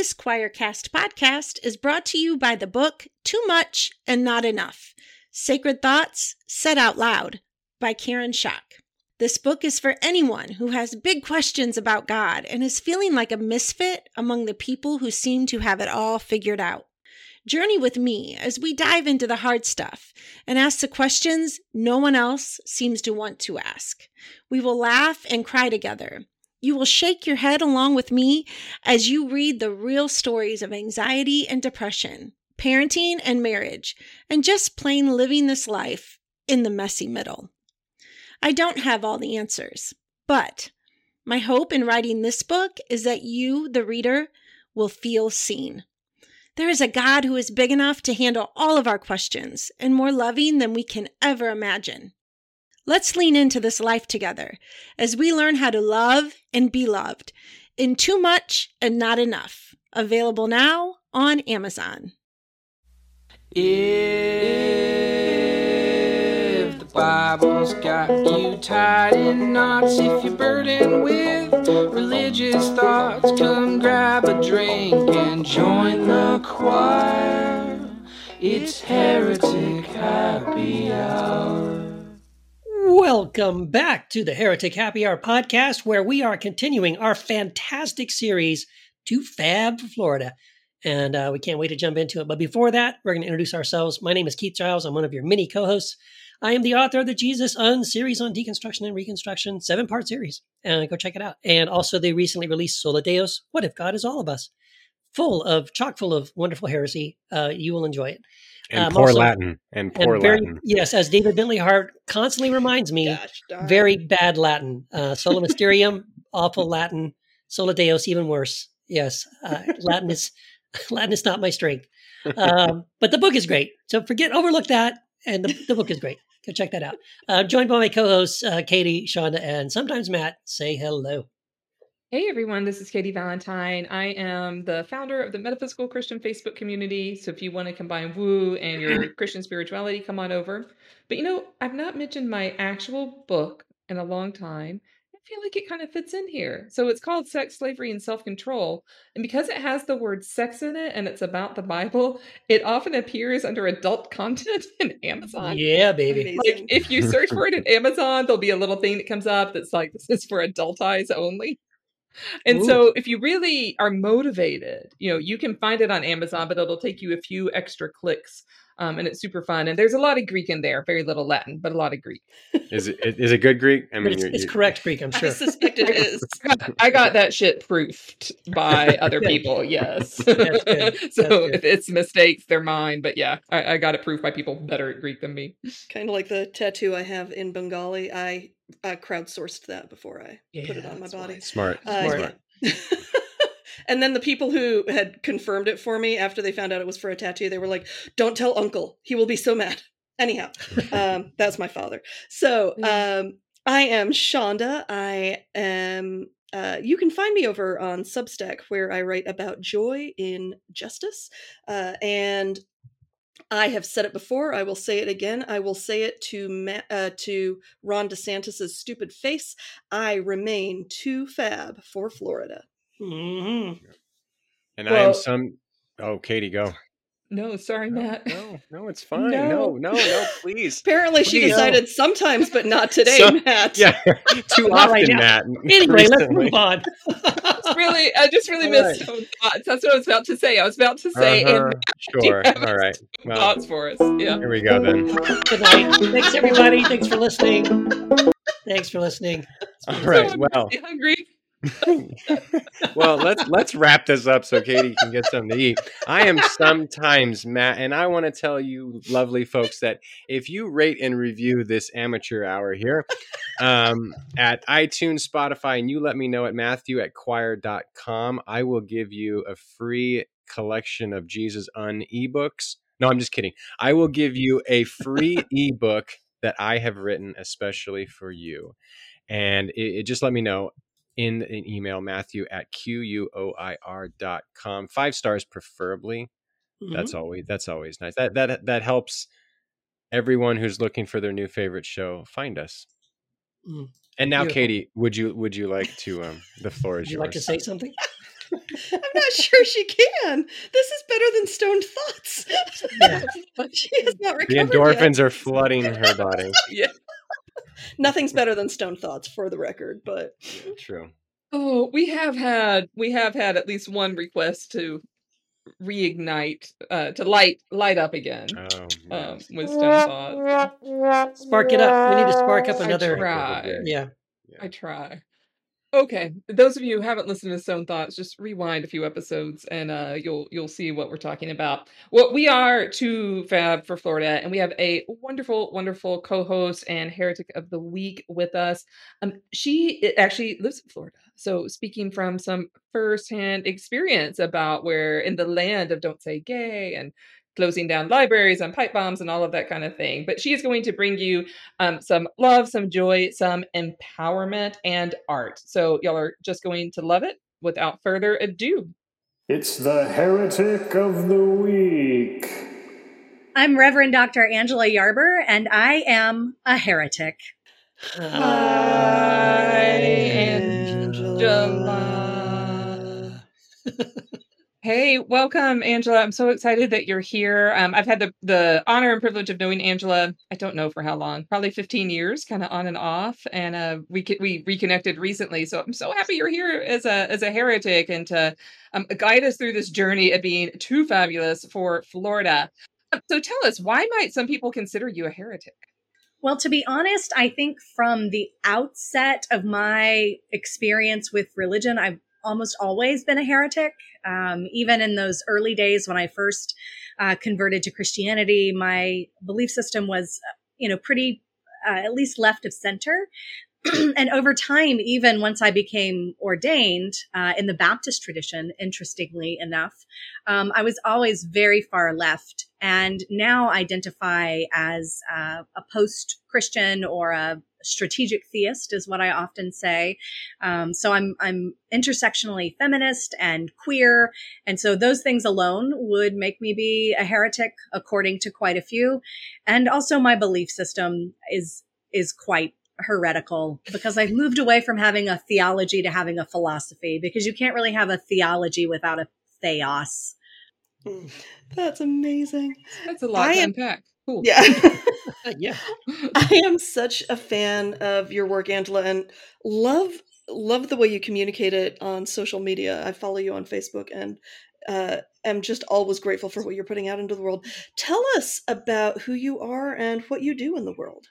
This QuoirCast podcast is brought to you by the book Too Much and Not Enough Sacred Thoughts Said Out Loud by Karen Schock. This book is for anyone who has big questions about God and is feeling like a misfit among the people who seem to have it all figured out. Journey with me as we dive into the hard stuff and ask the questions no one else seems to want to ask. We will laugh and cry together. You will shake your head along with me as you read the real stories of anxiety and depression, parenting and marriage, and just plain living this life in the messy middle. I don't have all the answers, but my hope in writing this book is that you, the reader, will feel seen. There is a God who is big enough to handle all of our questions and more loving than we can ever imagine. Let's lean into this life together as we learn how to love and be loved in Too Much and Not Enough. Available now on Amazon. If the Bible's got you tied in knots, if you're burdened with religious thoughts, come grab a drink and join the choir. It's Heretic Happy Hour. Welcome back to the Heretic Happy Hour podcast, where we are continuing our fantastic series to Fab, Florida. And uh, we can't wait to jump into it. But before that, we're going to introduce ourselves. My name is Keith Giles. I'm one of your mini co hosts. I am the author of the Jesus Un series on deconstruction and reconstruction, seven part series. And go check it out. And also the recently released Sola Deus What If God Is All of Us? Full of, chock full of wonderful heresy. Uh, you will enjoy it. and Um, poor also- Latin and poor and very, Latin. Yes, as David Bentley Hart constantly reminds me, Gosh very bad Latin. Uh, Sola Mysterium, awful Latin. Sola Deus, even worse. Yes, uh, Latin is Latin is not my strength. Um, but the book is great. So forget overlook that, and the, the book is great. Go check that out. I'm joined by my co-hosts uh, Katie, Shonda, and sometimes Matt. Say hello. Hey everyone, this is Katie Valentine. I am the founder of the Metaphysical Christian Facebook community. So if you want to combine woo and your Christian spirituality, come on over. But you know, I've not mentioned my actual book in a long time. I feel like it kind of fits in here. So it's called Sex, Slavery, and Self Control. And because it has the word sex in it and it's about the Bible, it often appears under adult content in Amazon. Yeah, baby. Like if you search for it in Amazon, there'll be a little thing that comes up that's like this is for adult eyes only. And Ooh. so if you really are motivated, you know, you can find it on Amazon, but it'll take you a few extra clicks. Um, and it's super fun. And there's a lot of Greek in there, very little Latin, but a lot of Greek. Is it is it good Greek? I mean, it's, you're- it's you're- correct Greek, I'm sure. I suspect it is. I got, I got that shit proofed by other people. Yes. That's good. so That's good. if it's mistakes, they're mine. But yeah, I, I got it proofed by people better at Greek than me. kind of like the tattoo I have in Bengali. I uh, crowdsourced that before I put it on my body. wise. smart. Uh, Smart. yeah. And then the people who had confirmed it for me after they found out it was for a tattoo, they were like, "Don't tell Uncle; he will be so mad." Anyhow, um, that's my father. So um, I am Shonda. I am. Uh, you can find me over on Substack where I write about joy in justice, uh, and I have said it before. I will say it again. I will say it to Ma- uh, to Ron DeSantis's stupid face. I remain too fab for Florida. Hmm And I am some. Oh, Katie, go. No, sorry, No, Matt. no, no, it's fine. No. No, no, no, please. Apparently, she Please. decided sometimes, but not today, Some- Matt. Yeah, too Not right often. Matt. Anyway, let's move on. It's really, I just really All missed some thoughts. That's what I was about to say. I was about to say, Uh-huh, and Sure. All right. Well, thoughts for us. Yeah. here we go then. Good night. Thanks, everybody. Thanks for listening. Thanks for listening. All right. So Well, I'm hungry. well, let's let's wrap this up so Katie can get something to eat. I am sometimes Matt, and I want to tell you, lovely folks, that if you rate and review this amateur hour here um, at iTunes, Spotify, and you let me know at Matthew at quoir.com, I will give you a free collection of Jesus Un ebooks. No, I'm just kidding. I will give you a free ebook that I have written especially for you. And it, it just let me know in an email, Matthew at Q-U-O-I-R dot com. Five stars preferably. Mhm. That's always that's always nice. That that that helps everyone who's looking for their new favorite show find us. Mm. And now, Beautiful. Katie, would you would you like to um the floor Would is you yours. like to say something? I'm not sure she can. This is better than stoned thoughts. Yeah. she has not The endorphins yet. are flooding her body. Nothing's better than stone thoughts, for the record. But True. Oh, we have had we have had at least one request to reignite uh to light light up again Oh, um with stone thoughts. Spark it up. We need to spark up I another. try. Yeah. I try. Okay, those of you who haven't listened to Stone Thoughts, just rewind a few episodes and uh, you'll you'll see what we're talking about. Well, we are too fab for Florida, and we have a wonderful, wonderful co-host and heretic of the week with us. Um, she actually lives in Florida, so speaking from some firsthand experience about where in the land of don't say gay and closing down libraries and pipe bombs and all of that kind of thing. But she is going to bring you um, some love, some joy, some empowerment, and art. So y'all are just going to love it. Without further ado, It's the Heretic of the Week. I'm Reverend Dr. Angela Yarber, and I am a heretic. Hi, Angela. Hey, welcome, Angela. I'm so excited that you're here. Um, I've had the the honor and privilege of knowing Angela. I don't know for how long, probably 15 years, kind of on and off. And uh, we we reconnected recently, so I'm so happy you're here as a as a heretic and to um, guide us through this journey of being too fabulous for Florida. Um, So tell us, why might some people consider you a heretic? Well, to be honest, I think from the outset of my experience with religion, I've almost always been a heretic. Um, even in those early days when I first uh, converted to Christianity, my belief system was, you know, pretty uh, at least left of center. and over time, even once I became ordained uh, in the Baptist tradition, interestingly enough, um, I was always very far left and now identify as uh, a post Christian or a strategic theist, is what I often say. Um, so I'm, I'm intersectionally feminist and queer. And so those things alone would make me be a heretic, according to quite a few. And also my belief system is, is quite heretical because I've moved away from having a theology to having a philosophy because you can't really have a theology without a theos. that's amazing. That's a lot I to am- unpack. Cool. Yeah. yeah. I am such a fan of your work, Angela, and love love the way you communicate it on social media. I follow you on Facebook and uh, am just always grateful for what you're putting out into the world. Tell us about who you are and what you do in the world.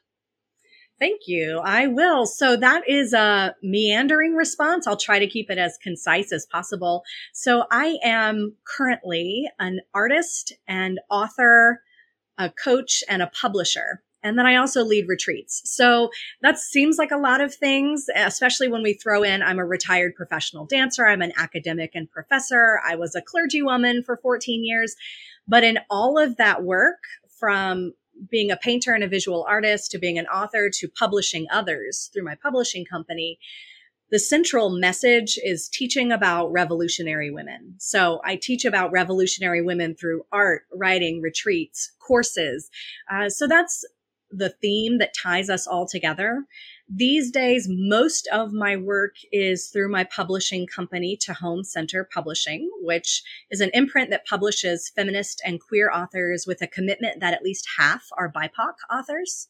Thank you. I will. So that is a meandering response. I'll try to keep it as concise as possible. So I am currently an artist and author, a coach and a publisher. And then I also lead retreats. So that seems like a lot of things, especially when we throw in I'm a retired professional dancer. I'm an academic and professor. I was a clergywoman for 14 years. But in all of that work, from being a painter and a visual artist to being an author to publishing others through my publishing company, the central message is teaching about revolutionary women. So I teach about revolutionary women through art, writing, retreats, courses. Uh, so that's the theme that ties us all together. These days, most of my work is through my publishing company, Tehom Center Publishing, which is an imprint that publishes feminist and queer authors with a commitment that at least half are BIPOC authors.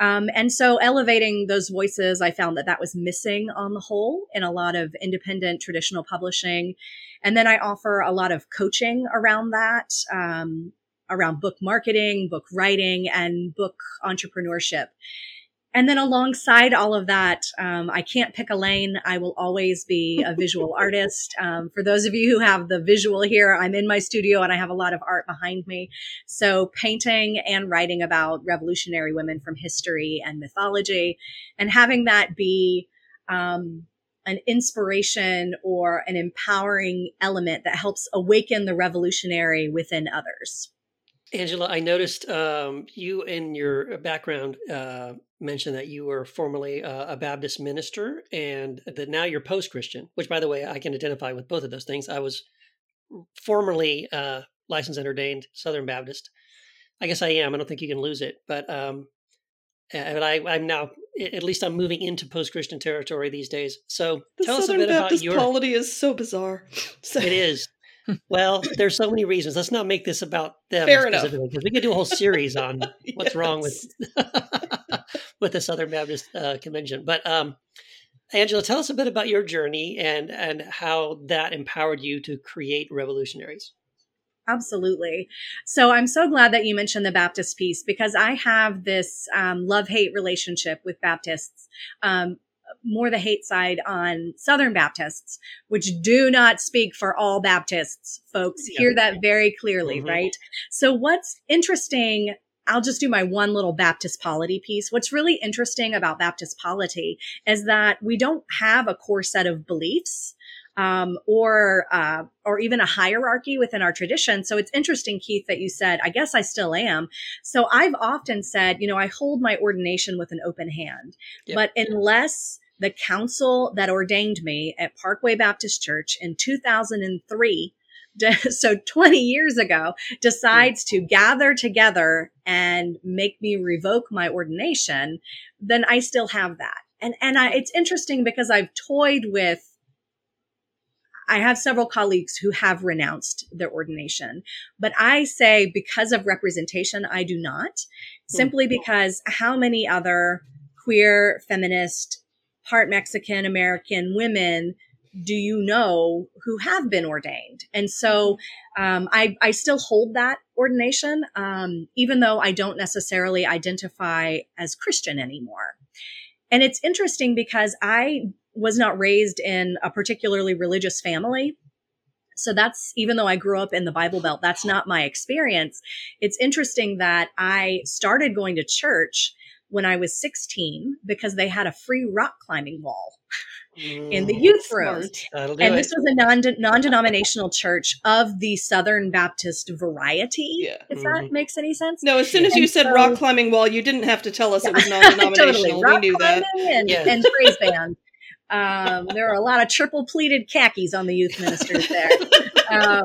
Um, and so elevating those voices, I found that that was missing on the whole in a lot of independent traditional publishing. And then I offer a lot of coaching around that, um, around book marketing, book writing, and book entrepreneurship. And then alongside all of that, um, I can't pick a lane. I will always be a visual artist. Um, for those of you who have the visual here, I'm in my studio and I have a lot of art behind me. So painting and writing about revolutionary women from history and mythology and having that be, um, an inspiration or an empowering element that helps awaken the revolutionary within others. Angela, I noticed um, you in your background uh, mentioned that you were formerly uh, a Baptist minister and that now you're post Christian, which, by the way, I can identify with both of those things. I was formerly uh, licensed and ordained Southern Baptist. I guess I am. I don't think you can lose it. But um, uh, but I, I'm now at least I'm moving into post Christian territory these days. So The tell Southern us a bit Baptist about your. polity is so bizarre. So- It is. Well, there's so many reasons. Let's not make this about them Fair enough. specifically because we could do a whole series on what's wrong with Yes. with the Southern Baptist uh, Convention. But um, Angela, tell us a bit about your journey and and how that empowered you to create revolutionaries. Absolutely. So I'm so glad that you mentioned the Baptist piece because I have this um, love hate relationship with Baptists. Um, more the hate side on Southern Baptists, which do not speak for all Baptists, folks. Yeah. Hear that very clearly, Mhm. right? So what's interesting, I'll just do my one little Baptist polity piece. What's really interesting about Baptist polity is that we don't have a core set of beliefs um, or uh, or even a hierarchy within our tradition. So it's interesting, Keith, that you said. I guess I still am. So I've often said, you know, I hold my ordination with an open hand, Yep. but unless the council that ordained me at Parkway Baptist Church in 2003 so 20 years ago decides to gather together and make me revoke my ordination then i still have that and and I, it's interesting because i've toyed with I have several colleagues who have renounced their ordination, but I say because of representation, I do not, simply because how many other queer, feminist, part Mexican American women do you know who have been ordained? And so um, I, I still hold that ordination, um, even though I don't necessarily identify as Christian anymore. And it's interesting because I was not raised in a particularly religious family. So that's even though I grew up in the Bible Belt, that's not my experience. It's interesting that I started going to church when I was 16 because they had a free rock climbing wall in the Mm, youth room. Smart. That'll do And it. this was a non non-denominational church of the Southern Baptist variety. Yeah. If that makes any sense. No, as soon as you And said so- rock climbing wall, you didn't have to tell us it was non-denominational. totally. We knew that. and, Yeah. and praise band. Um, there are a lot of triple pleated khakis on the youth ministers there. Um,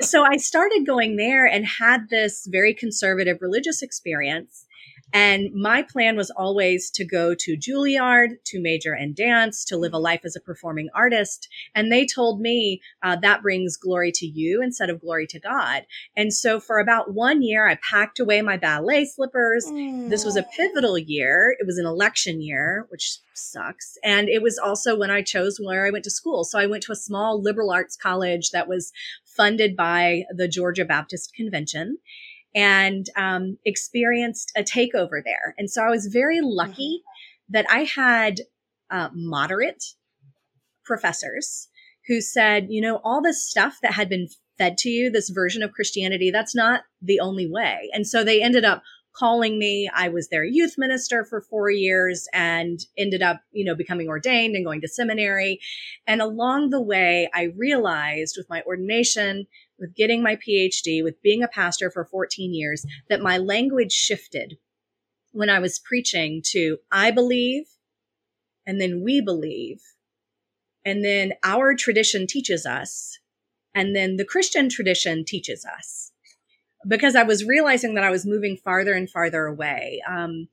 so I started going there and had this very conservative religious experience. And my plan was always to go to Juilliard, to major in dance, to live a life as a performing artist. And they told me uh, that brings glory to you instead of glory to God. And so for about one year, I packed away my ballet slippers. This was a pivotal year. It was an election year, which sucks. And it was also when I chose where I went to school. So I went to a small liberal arts college that was funded by the Georgia Baptist Convention and um, experienced a takeover there. And so I was very lucky that I had uh, moderate professors who said, you know, all this stuff that had been fed to you, this version of Christianity, that's not the only way. And so they ended up calling me. I was their youth minister for four years and ended up, you know, becoming ordained and going to seminary. And along the way, I realized with my ordination, with getting my PhD, with being a pastor for 14 years, that my language shifted when I was preaching to I believe, and then we believe, and then our tradition teaches us, and then the Christian tradition teaches us. Because I was realizing that I was moving farther and farther away. Um,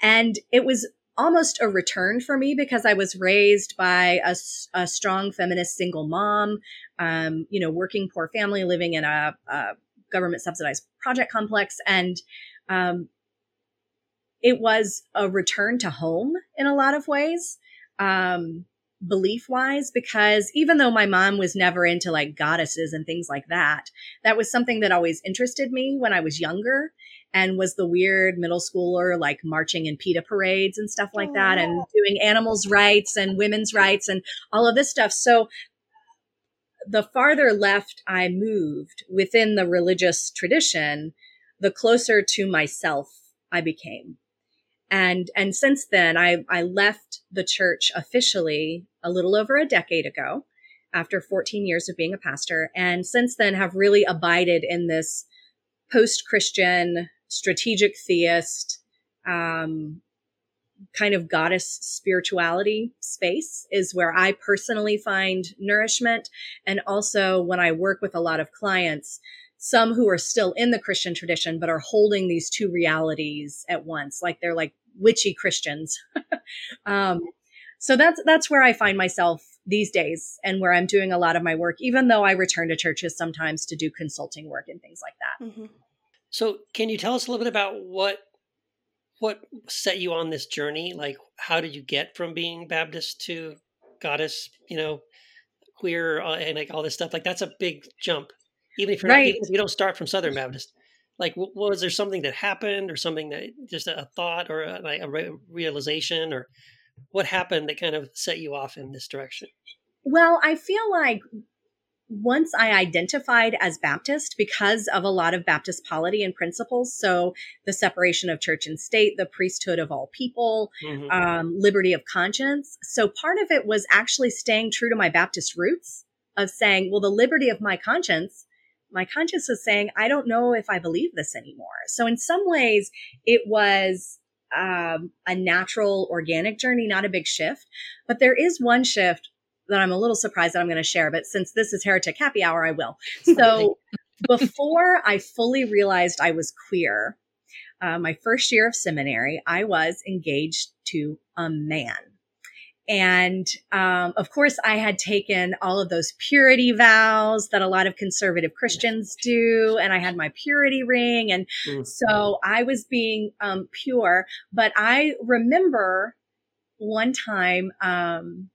and it was almost a return for me because I was raised by a strong feminist single mom, um, you know, working poor family living in a, a government subsidized project complex. And um, it was a return to home in a lot of ways, um, belief wise, because even though my mom was never into like goddesses and things like that, that was something that always interested me when I was younger and was the weird middle schooler like marching in PETA parades and stuff like that and doing animals rights and women's rights and all of this stuff. So the farther left I moved within the religious tradition, the closer to myself I became. And and since then I I left the church officially a little over a decade ago after 14 years of being a pastor and since then have really abided in this post-Christian strategic theist um kind of goddess spirituality space is where I personally find nourishment. And also when I work with a lot of clients, some who are still in the Christian tradition, but are holding these two realities at once. Like they're like witchy Christians. um, so that's that's where I find myself these days and where I'm doing a lot of my work, even though I return to churches sometimes to do consulting work and things like that. Mm-hmm. So, can you tell us a little bit about what what set you on this journey? Like, how did you get from being Baptist to goddess? You know, queer uh, and like all this stuff. Like, that's a big jump. Even if you're Right. not, even if you don't start from Southern Baptist. Like, was there something that happened, or something that just a, a thought, or a, like a re- realization, or what happened that kind of set you off in this direction? Well, I feel like once I identified as Baptist because of a lot of Baptist polity and principles, so the separation of church and state, the priesthood of all people, Mhm. um, liberty of conscience. So part of it was actually staying true to my Baptist roots of saying, well, the liberty of my conscience, my conscience is saying, I don't know if I believe this anymore. So in some ways, it was um, a natural, organic journey, not a big shift. But there is one shift that I'm a little surprised that I'm going to share. But since this is Heretic Happy Hour, I will. So before I fully realized I was queer, uh, my first year of seminary, I was engaged to a man. And um, of course, I had taken all of those purity vows that a lot of conservative Christians do, and I had my purity ring, and Mm. so I was being um, pure. But I remember one time um,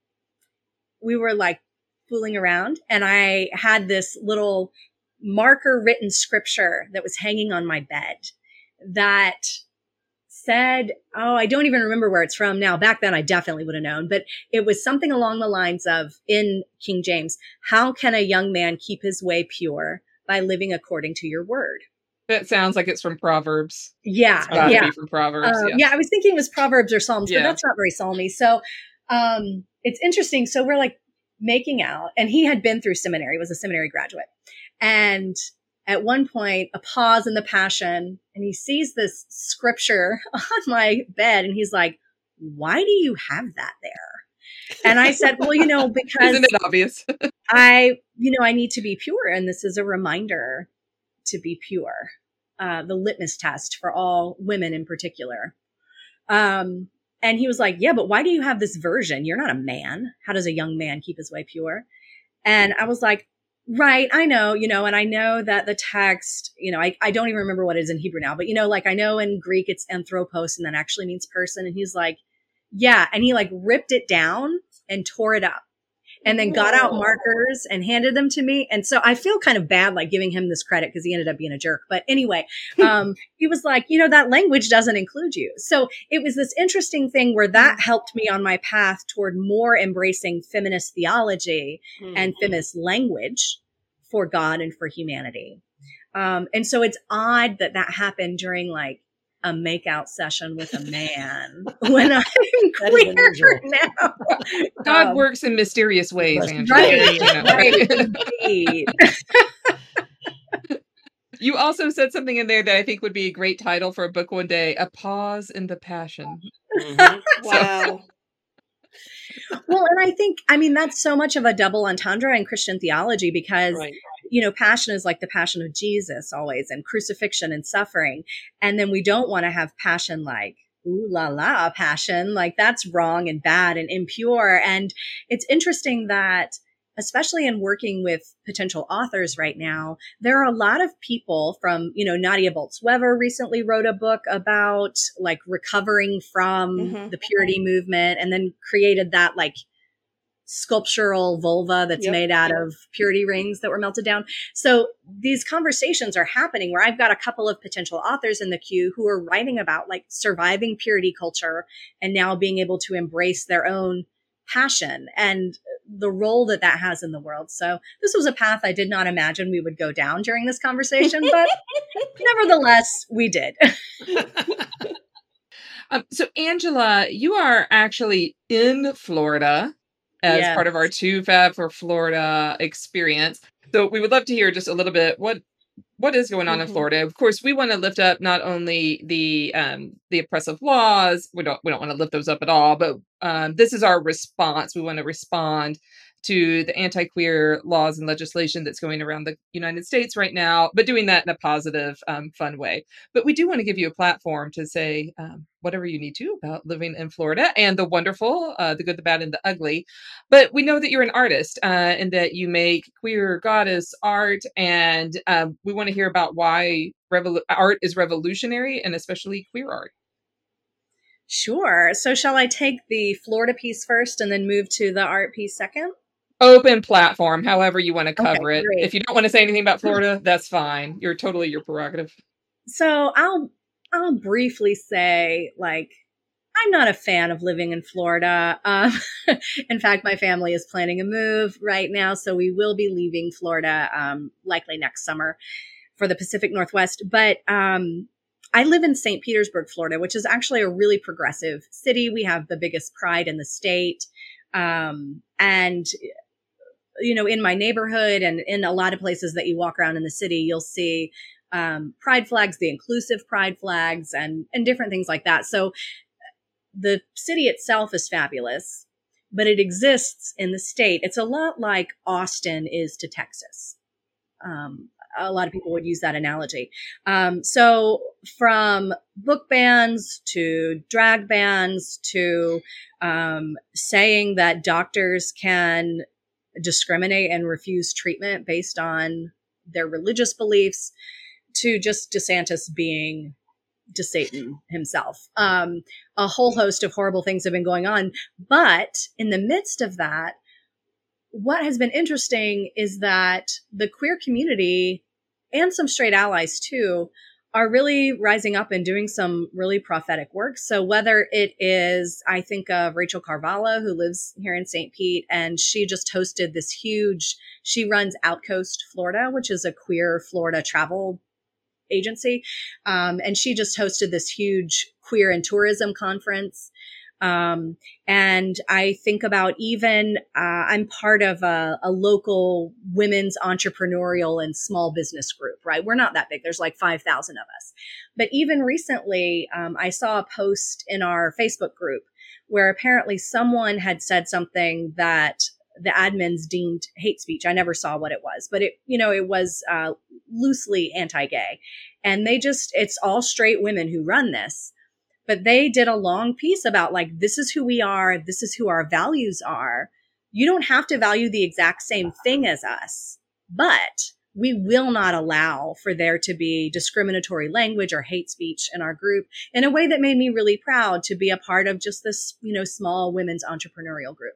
we were like fooling around, and I had this little marker written scripture that was hanging on my bed that said, Oh, I don't even remember where it's from now. Back then, I definitely would have known, but it was something along the lines of in King James, How can a young man keep his way pure by living according to your word? That sounds like it's from Proverbs. Yeah. Yeah. be from Proverbs. Um, yeah. yeah, I was thinking it was Proverbs or Psalms, Yeah. but that's not very psalmy. So um, it's interesting. So we're like making out, and he had been through seminary, was a seminary graduate. And at one point, a pause in the passion, and he sees this scripture on my bed, and he's like, Why do you have that there? And I said, Well, you know, because Isn't it obvious? I, you know, I need to be pure. And this is a reminder to be pure. Uh, the litmus test for all women in particular. Um, and he was like, yeah, but why do you have this version? You're not a man. How does a young man keep his way pure? And I was like, right, I know, you know, and I know that the text, you know, I, I don't even remember what it is in Hebrew now, but you know, like I know in Greek it's anthropos and that actually means person. And he's like, yeah. And he like ripped it down and tore it up and then got out markers and handed them to me. And so I feel kind of bad like giving him this credit because he ended up being a jerk. But anyway, um, he was like, you know, that language doesn't include you. So it was this interesting thing where that helped me on my path toward more embracing feminist theology and feminist language for God and for humanity. Um, and so it's odd that that happened during like a makeout session with a man when I'm That is queer unusual. now. God Um, works in mysterious ways, Right. Right, you know. right, indeed. You also said something in there that I think would be a great title for a book one day: "A Pause in the Passion." Mhm. Wow. well, and I think, I mean, that's so much of a double entendre in Christian theology because, Right. You know, passion is like the passion of Jesus always, and crucifixion and suffering. And then we don't want to have passion like, ooh la la, passion. Like that's wrong and bad and impure. And it's interesting that, especially in working with potential authors right now, there are a lot of people from, you know, Nadia Bolz-Weber recently wrote a book about like recovering from Mhm. the purity movement and then created that like sculptural vulva that's Yep. made out of purity rings that were melted down. So these conversations are happening where I've got a couple of potential authors in the queue who are writing about like surviving purity culture and now being able to embrace their own passion and the role that that has in the world. So this was a path I did not imagine we would go down during this conversation, but nevertheless, we did. Um, so, Angela, you are actually in Florida as Yes. part of our Too Fab for Florida experience. So, we would love to hear just a little bit what what is going on in Mhm. Florida. Of course, we want to lift up not only the um, the oppressive laws. We don't we don't want to lift those up at all, but um, this is our response. We want to respond to the anti-queer laws and legislation that's going around the United States right now, but doing that in a positive, um, fun way. But we do want to give you a platform to say um, whatever you need to about living in Florida and the wonderful, uh, the good, the bad, and the ugly. But we know that you're an artist uh, and that you make queer goddess art, and um, we want to hear about why revolu- art is revolutionary and especially queer art. Sure. So, shall I take the Florida piece first and then move to the art piece second? Open platform, however you want to cover Okay, it. great. If you don't want to say anything about Florida, that's fine. You're totally your prerogative. So, I'll I'll briefly say like I'm not a fan of living in Florida. Um, in fact, my family is planning a move right now, so we will be leaving Florida um, likely next summer for the Pacific Northwest. But um, I live in St. Petersburg, Florida, which is actually a really progressive city. We have the biggest pride in the state. Um, and, you know, in my neighborhood and in a lot of places that you walk around in the city, you'll see um, pride flags, the inclusive pride flags, and, and different things like that. So the city itself is fabulous, but it exists in the state. It's a lot like Austin is to Texas. Um, a lot of people would use that analogy. Um, so from book bans to drag bans to um, saying that doctors can discriminate and refuse treatment based on their religious beliefs to just DeSantis being to Satan himself. Um, a whole host of horrible things have been going on. But in the midst of that, what has been interesting is that the queer community and some straight allies too are really rising up and doing some really prophetic work. So whether it is, I think of Rachel Carvalho, who lives here in St. Pete, and she just hosted this huge, she runs Outcoast Florida, which is a queer Florida travel agency. Um, and she just hosted this huge queer and tourism conference. Um, and I think about even, uh, I'm part of a, a local women's entrepreneurial and small business group, right? We're not that big. There's like 5,000 of us. But even recently, um, I saw a post in our Facebook group where apparently someone had said something that the admins deemed hate speech. I never saw what it was, but it, you know, it was uh, loosely anti-gay, and they just, it's all straight women who run this, but they did a long piece about like this is who we are, this is who our values are. You don't have to value the exact same thing as us, but we will not allow for there to be discriminatory language or hate speech in our group in a way that made me really proud to be a part of just this, you know, small women's entrepreneurial group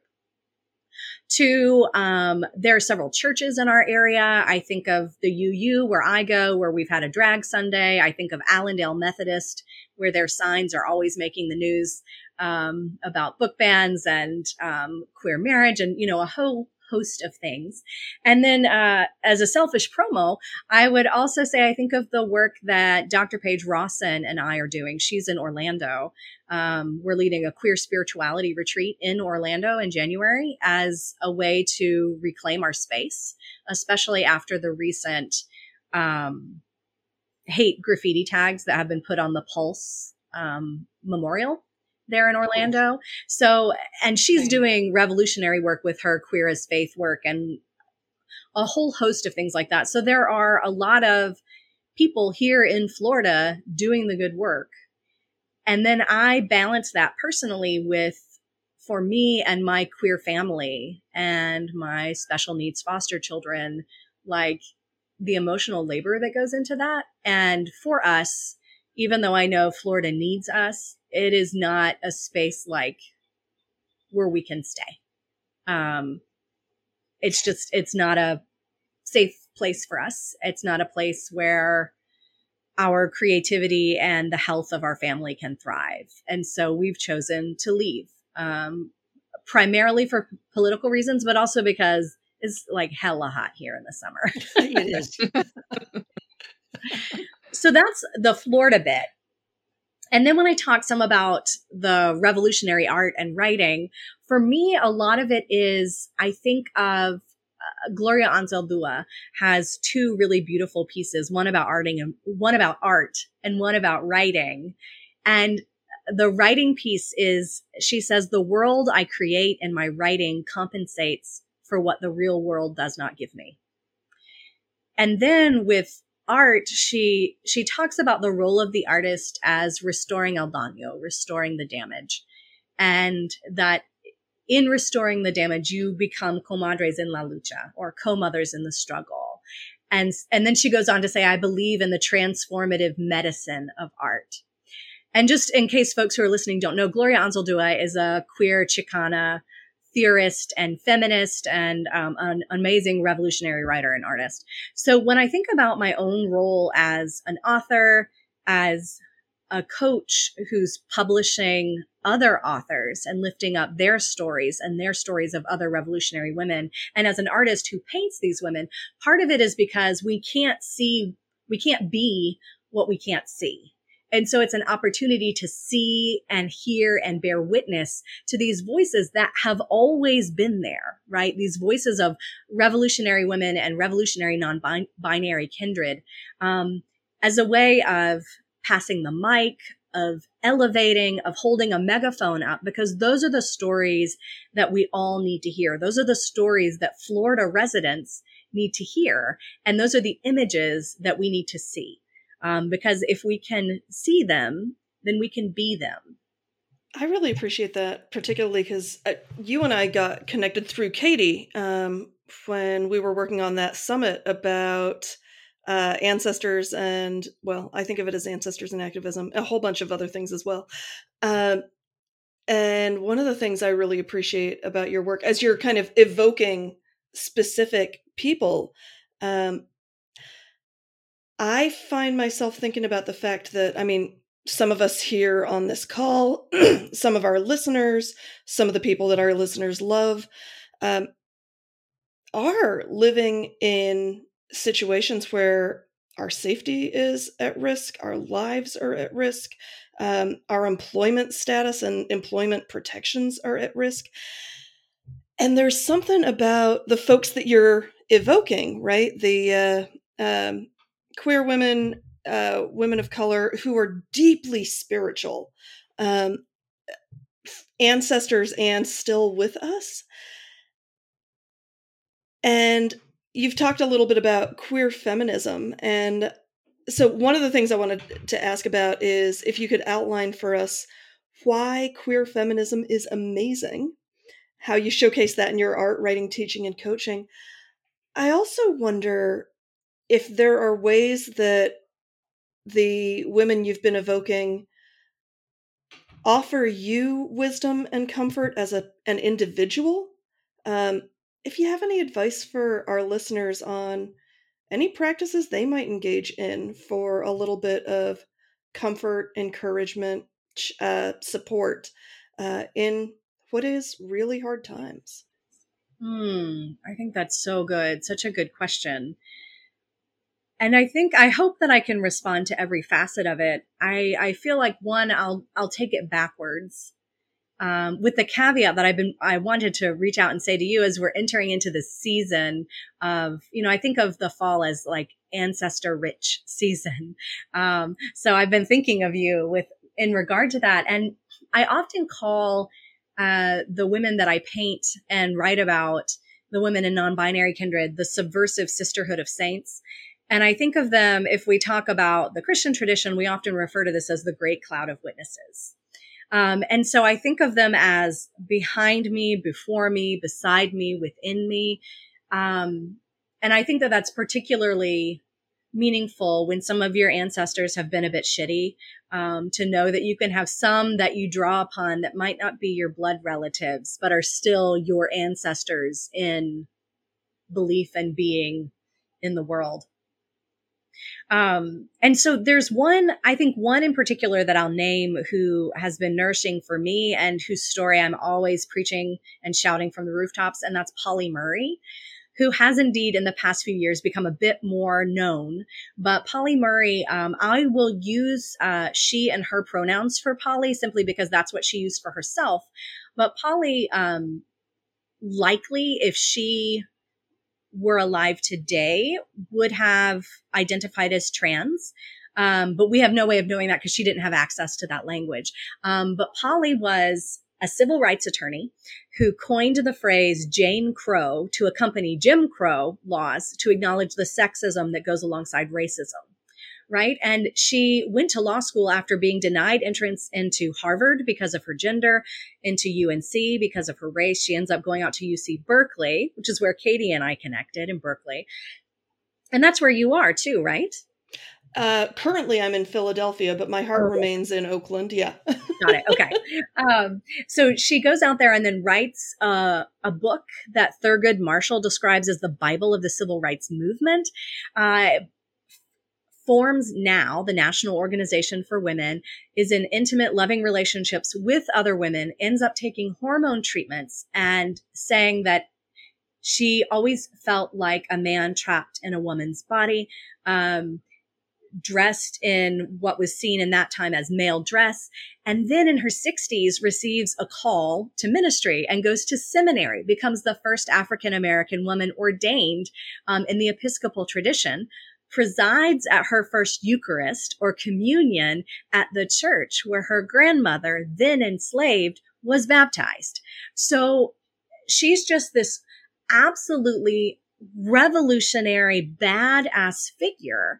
to um, there are several churches in our area. I think of the UU where I go, where we've had a drag Sunday. I think of Allendale Methodist, where their signs are always making the news um, about book bans and um, queer marriage, and you know a whole host of things. And then, uh, as a selfish promo, I would also say I think of the work that Dr. Paige Rawson and I are doing. She's in Orlando. Um, we're leading a queer spirituality retreat in Orlando in January as a way to reclaim our space, especially after the recent um, hate graffiti tags that have been put on the Pulse um, Memorial there in Orlando. So, and she's doing revolutionary work with her Queer as Faith work and a whole host of things like that. So, there are a lot of people here in Florida doing the good work. And then I balance that personally with, for me and my queer family and my special needs foster children, like the emotional labor that goes into that. And for us, even though I know Florida needs us, it is not a space like where we can stay. Um, it's just, it's not a safe place for us. It's not a place where our creativity and the health of our family can thrive. And so we've chosen to leave, um, primarily for political reasons, but also because it's like hella hot here in the summer. it is. so that's the Florida bit. And then when I talk some about the revolutionary art and writing, for me, a lot of it is, I think of uh, Gloria Anzaldúa has two really beautiful pieces, one about arting and one about art and one about writing. And the writing piece is, she says, the world I create in my writing compensates for what the real world does not give me. And then with art, she she talks about the role of the artist as restoring el daño, restoring the damage, and that in restoring the damage, you become comadres in la lucha or co-mothers in the struggle. And, and then she goes on to say, I believe in the transformative medicine of art. And just in case folks who are listening don't know, Gloria Anzaldúa is a queer Chicana theorist and feminist and um, an amazing revolutionary writer and artist. So when I think about my own role as an author, as a coach who's publishing other authors and lifting up their stories and their stories of other revolutionary women. And as an artist who paints these women, part of it is because we can't see, we can't be what we can't see. And so it's an opportunity to see and hear and bear witness to these voices that have always been there, right? These voices of revolutionary women and revolutionary non-binary kindred, um, as a way of passing the mic, of elevating, of holding a megaphone up, because those are the stories that we all need to hear. Those are the stories that Florida residents need to hear. And those are the images that we need to see. Um, because if we can see them, then we can be them. I really appreciate that, particularly because uh, you and I got connected through Katie um, when we were working on that summit about uh, ancestors and, well, I think of it as ancestors and activism, a whole bunch of other things as well. Um, and one of the things I really appreciate about your work, as you're kind of evoking specific people, um, I find myself thinking about the fact that, I mean, some of us here on this call, some of our listeners, some of the people that our listeners love, um, are living in situations where our safety is at risk, our lives are at risk, um, our employment status and employment protections are at risk. And there's something about the folks that you're evoking, right? The uh, um, queer women, uh, women of color who are deeply spiritual, um, ancestors, and still with us. And you've talked a little bit about queer feminism. And so, one of the things I wanted to ask about is if you could outline for us why queer feminism is amazing, how you showcase that in your art, writing, teaching, and coaching. I also wonder if there are ways that the women you've been evoking offer you wisdom and comfort as a an individual um, if you have any advice for our listeners on any practices they might engage in for a little bit of comfort encouragement uh, support uh, in what is really hard times Hmm, I think that's so good. Such a good question. And I think I hope that I can respond to every facet of it. I I feel like one I'll I'll take it backwards. Um, with the caveat that I've been, I wanted to reach out and say to you as we're entering into the season of, you know, I think of the fall as like ancestor rich season. Um, so I've been thinking of you with, in regard to that. And I often call, uh, the women that I paint and write about, the women in non-binary kindred, the subversive sisterhood of saints. And I think of them, if we talk about the Christian tradition, we often refer to this as the great cloud of witnesses. Um, and so I think of them as behind me, before me, beside me, within me. Um, and I think that that's particularly meaningful when some of your ancestors have been a bit shitty um, to know that you can have some that you draw upon that might not be your blood relatives, but are still your ancestors in belief and being in the world. Um, and so there's one, I think one in particular that I'll name who has been nourishing for me and whose story I'm always preaching and shouting from the rooftops. And that's Pauli Murray who has indeed in the past few years become a bit more known. But Pauli Murray, um, I will use uh, she and her pronouns for Pauli simply because that's what she used for herself. But Pauli, um, likely if she were alive today would have identified as trans. Um, but we have no way of knowing that because she didn't have access to that language. Um, but Pauli was a civil rights attorney who coined the phrase Jane Crow to accompany Jim Crow laws to acknowledge the sexism that goes alongside racism. Right. And she went to law school after being denied entrance into Harvard because of her gender, into UNC because of her race. She ends up going out to UC Berkeley, which is where Katie and I connected in Berkeley. And that's where you are too, right? Uh, currently, I'm in Philadelphia, but my heart Okay. remains in Oakland. Yeah. Got it. Okay. um, so she goes out there and then writes uh, a book that Thurgood Marshall describes as the Bible of the Civil Rights Movement. Uh, forms now the National Organization for Women is in intimate, loving relationships with other women, ends up taking hormone treatments and saying that she always felt like a man trapped in a woman's body. Um, dressed in what was seen in that time as male dress. And then in her 60s receives a call to ministry and goes to seminary, becomes the first African American woman ordained um, in the Episcopal tradition, presides at her first Eucharist or communion at the church where her grandmother, then enslaved, was baptized. So she's just this absolutely revolutionary, badass figure.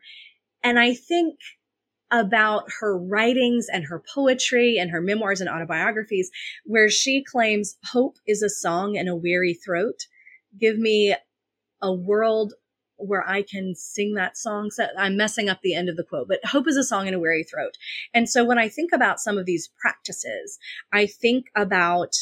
And I think about her writings and her poetry and her memoirs and autobiographies, where she claims hope is a song in a weary throat. Give me a world where I can sing that song. So I'm messing up the end of the quote, but hope is a song in a weary throat. And so when I think about some of these practices, I think about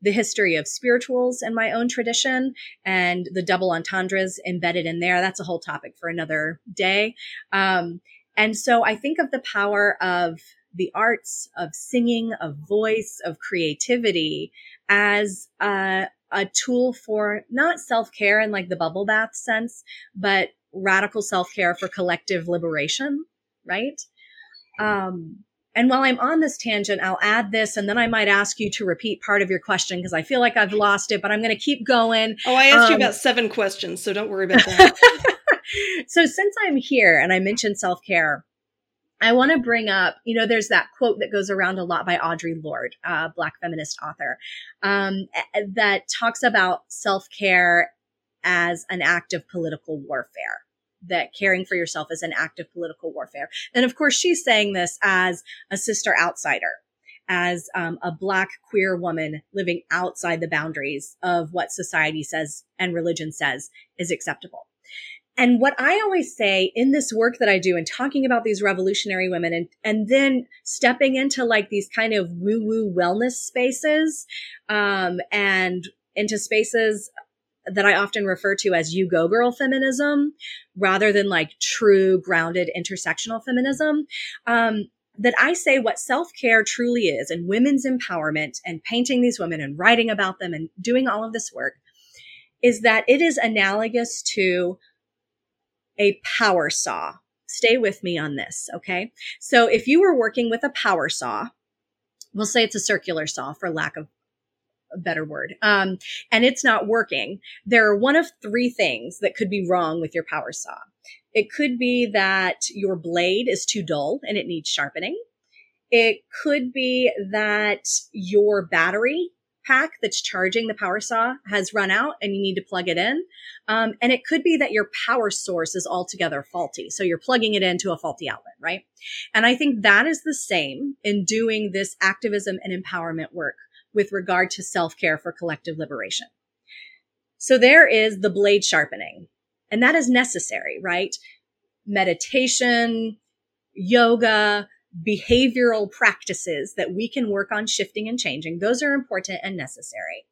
the history of spirituals in my own tradition and the double entendres embedded in there. That's a whole topic for another day. Um, and so I think of the power of the arts, of singing, of voice, of creativity as a, a tool for not self care in like the bubble bath sense, but radical self care for collective liberation, right? Um, and while I'm on this tangent, I'll add this and then I might ask you to repeat part of your question because I feel like I've lost it, but I'm going to keep going. Oh, I asked you Um, about seven questions, so don't worry about that. so since I'm here and I mentioned self care, I want to bring up, you know, there's that quote that goes around a lot by Audre Lorde, a black feminist author, um, that talks about self care as an act of political warfare. That caring for yourself is an act of political warfare. And of course, she's saying this as a sister outsider, as um, a black queer woman living outside the boundaries of what society says and religion says is acceptable. And what I always say in this work that I do and talking about these revolutionary women and, and then stepping into like these kind of woo woo wellness spaces, um, and into spaces that I often refer to as you go girl feminism rather than like true grounded intersectional feminism. Um, that I say what self care truly is and women's empowerment and painting these women and writing about them and doing all of this work is that it is analogous to a power saw. Stay with me on this, okay? So if you were working with a power saw, we'll say it's a circular saw for lack of a better word, um, and it's not working, there are one of three things that could be wrong with your power saw. It could be that your blade is too dull and it needs sharpening. It could be that your battery pack that's charging the power saw has run out and you need to plug it in. Um, and it could be that your power source is altogether faulty. So you're plugging it into a faulty outlet, right? And I think that is the same in doing this activism and empowerment work with regard to self care for collective liberation. So there is the blade sharpening, and that is necessary, right? Meditation, yoga, behavioral practices that we can work on shifting and changing. Those are important and necessary.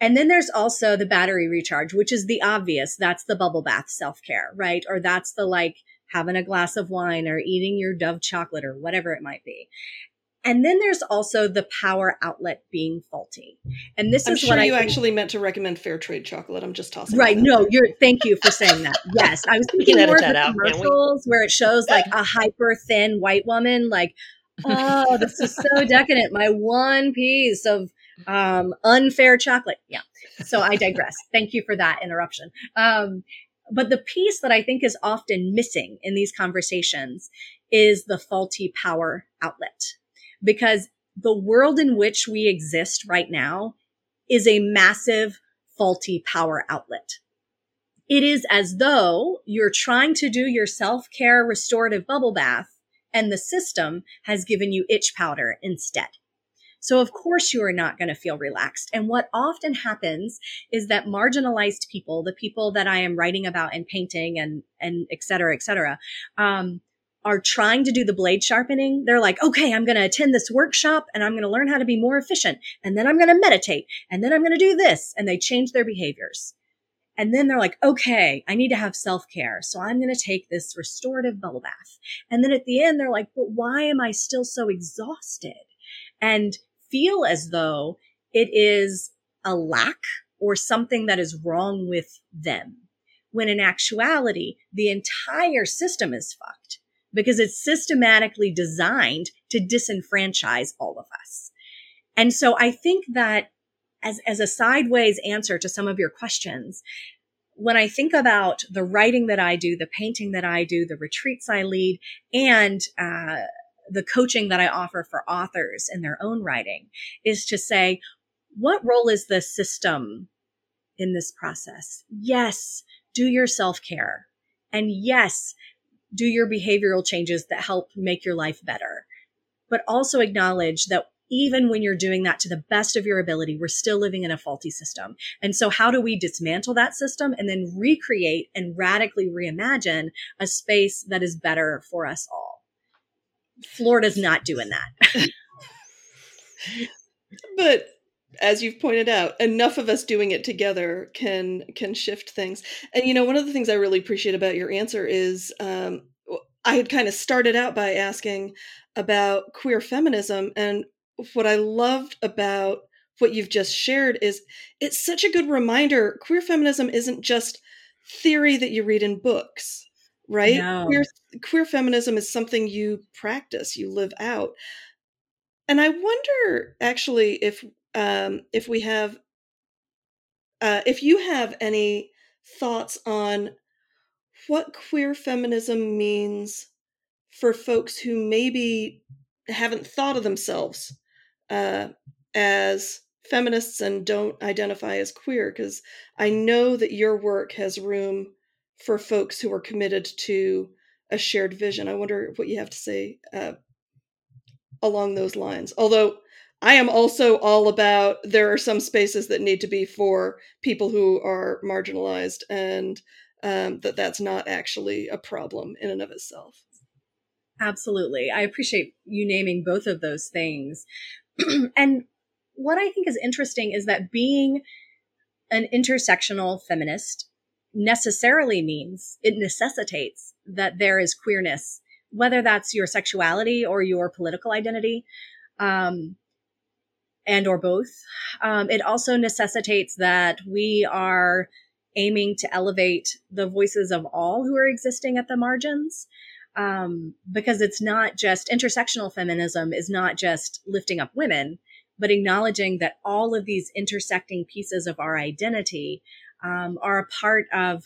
And then there's also the battery recharge, which is the obvious. That's the bubble bath self care, right? Or that's the like having a glass of wine or eating your Dove chocolate or whatever it might be. And then there's also the power outlet being faulty. And this I'm is sure what I you think- actually meant to recommend fair trade chocolate. I'm just tossing. Right. that No, there. you're thank you for saying that. Yes. I was thinking more of the out, commercials where it shows like a hyper thin white woman, like, oh, this is so decadent. My one piece of um unfair chocolate. Yeah. So I digress. thank you for that interruption. Um, but the piece that I think is often missing in these conversations is the faulty power outlet. Because the world in which we exist right now is a massive faulty power outlet. It is as though you're trying to do your self care restorative bubble bath and the system has given you itch powder instead. So of course you are not going to feel relaxed. And what often happens is that marginalized people, the people that I am writing about and painting and, and et cetera, et cetera, um, are trying to do the blade sharpening. They're like, okay, I'm going to attend this workshop and I'm going to learn how to be more efficient. And then I'm going to meditate and then I'm going to do this. And they change their behaviors. And then they're like, okay, I need to have self care. So I'm going to take this restorative bubble bath. And then at the end, they're like, but why am I still so exhausted? And feel as though it is a lack or something that is wrong with them. When in actuality, the entire system is fucked because it's systematically designed to disenfranchise all of us. And so I think that as, as a sideways answer to some of your questions, when I think about the writing that I do, the painting that I do, the retreats I lead, and uh, the coaching that I offer for authors in their own writing is to say, what role is the system in this process? Yes, do your self care. And yes, do your behavioral changes that help make your life better. But also acknowledge that even when you're doing that to the best of your ability, we're still living in a faulty system. And so how do we dismantle that system and then recreate and radically reimagine a space that is better for us all? Florida's not doing that. but as you've pointed out, enough of us doing it together can can shift things. And you know, one of the things I really appreciate about your answer is um, I had kind of started out by asking about queer feminism, and what I loved about what you've just shared is it's such a good reminder. Queer feminism isn't just theory that you read in books right? No. Queer, queer feminism is something you practice, you live out. And I wonder actually if um, if we have uh, if you have any thoughts on what queer feminism means for folks who maybe haven't thought of themselves uh, as feminists and don't identify as queer because i know that your work has room for folks who are committed to a shared vision. I wonder what you have to say uh, along those lines. Although I am also all about there are some spaces that need to be for people who are marginalized, and um, that that's not actually a problem in and of itself. Absolutely. I appreciate you naming both of those things. and what I think is interesting is that being an intersectional feminist necessarily means it necessitates that there is queerness, whether that's your sexuality or your political identity, um, and or both. Um, it also necessitates that we are aiming to elevate the voices of all who are existing at the margins. Um, because it's not just intersectional feminism is not just lifting up women, but acknowledging that all of these intersecting pieces of our identity um, are a part of